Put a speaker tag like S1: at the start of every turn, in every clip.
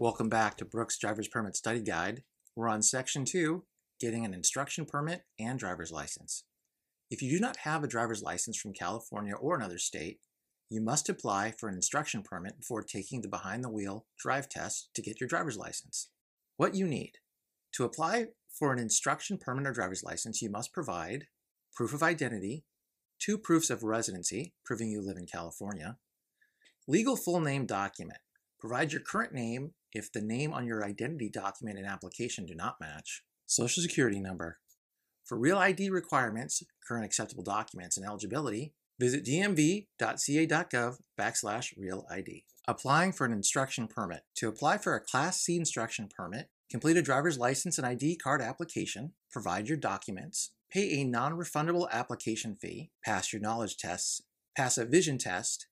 S1: Welcome back to Brooke's Driver's Permit Study Guide. We're on Section 2, Getting an Instruction Permit and Driver's License. If you do not have a driver's license from California or another state, you must apply for an instruction permit before taking the behind the wheel drive test to get your driver's license. What you need to apply for an instruction permit or driver's license, you must provide proof of identity, two proofs of residency, proving you live in California, legal full name document. Provide your current name if the name on your identity document and application do not match, social security number. For real ID requirements, current acceptable documents, and eligibility, visit dmv.ca.gov backslash real ID. Applying for an instruction permit. To apply for a Class C instruction permit, complete a driver's license and ID card application, provide your documents, pay a non-refundable application fee, pass your knowledge tests, pass a vision test.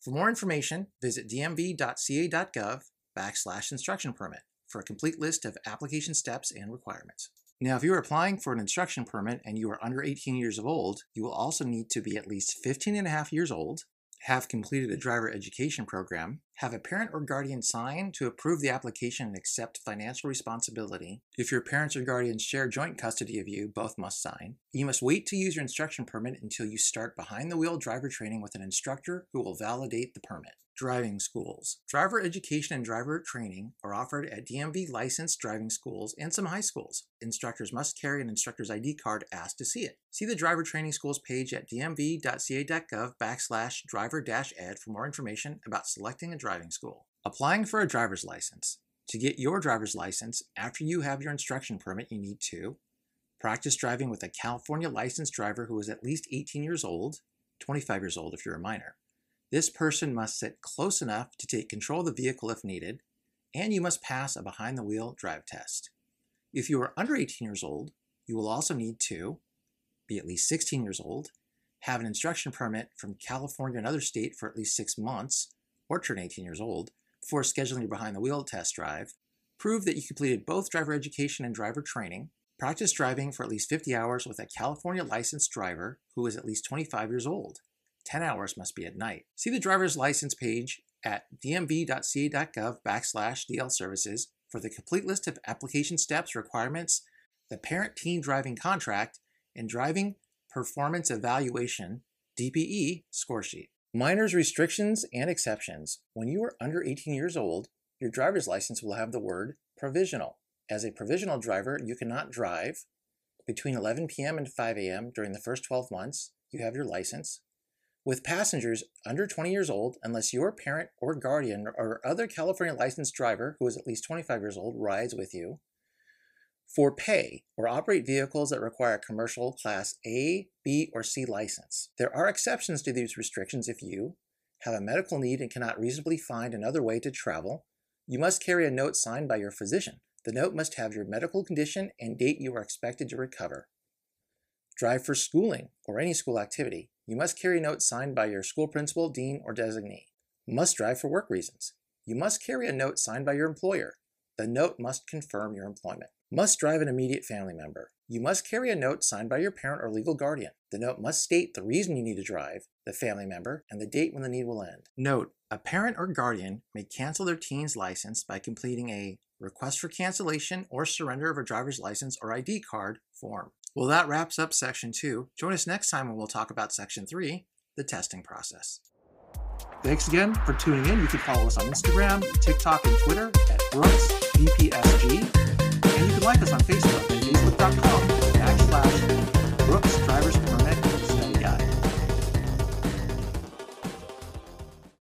S1: For more information, visit dmv.ca.gov backslash instruction permit for a complete list of application steps and requirements. Now, if you are applying for an instruction permit and you are under 18 years of old, you will also need to be at least 15 and a half years old, have completed a driver education program, have a parent or guardian sign to approve the application and accept financial responsibility. If your parents or guardians share joint custody of you, both must sign. You must wait to use your instruction permit until you start behind the wheel driver training with an instructor who will validate the permit. Driving schools. Driver education and driver training are offered at DMV licensed driving schools and some high schools. Instructors must carry an instructor's ID card asked to see it. See the driver training schools page at dmv.ca.gov backslash driver-ed for more information about selecting a driving school. Applying for a driver's license. To get your driver's license, after you have your instruction permit, you need to practice driving with a California licensed driver who is at least 18 years old, 25 years old if you're a minor. This person must sit close enough to take control of the vehicle if needed, and you must pass a behind the wheel drive test. If you are under 18 years old, you will also need to be at least 16 years old, have an instruction permit from California or another state for at least six months, or turn 18 years old before scheduling your behind the wheel test drive, prove that you completed both driver education and driver training, practice driving for at least 50 hours with a California licensed driver who is at least 25 years old. 10 hours must be at night. See the driver's license page at dmv.ca.gov backslash DL services for the complete list of application steps, requirements, the parent teen driving contract, and driving performance evaluation DPE score sheet. Minors restrictions and exceptions. When you are under 18 years old, your driver's license will have the word provisional. As a provisional driver, you cannot drive between 11 p.m. and 5 a.m. during the first 12 months you have your license with passengers under 20 years old unless your parent or guardian or other California licensed driver who is at least 25 years old rides with you. For pay or operate vehicles that require a commercial class A, B, or C license. There are exceptions to these restrictions if you have a medical need and cannot reasonably find another way to travel. You must carry a note signed by your physician. The note must have your medical condition and date you are expected to recover. Drive for schooling or any school activity. You must carry a note signed by your school principal, dean, or designee. Must drive for work reasons. You must carry a note signed by your employer. The note must confirm your employment. Must drive an immediate family member. You must carry a note signed by your parent or legal guardian. The note must state the reason you need to drive, the family member, and the date when the need will end. Note, a parent or guardian may cancel their teen's license by completing a request for cancellation or surrender of a driver's license or ID card form. Well, that wraps up section two. Join us next time when we'll talk about section three, the testing process. Thanks again for tuning in. You can follow us on Instagram, TikTok, and Twitter at Brooke's DPSG, and you can like us on Facebook.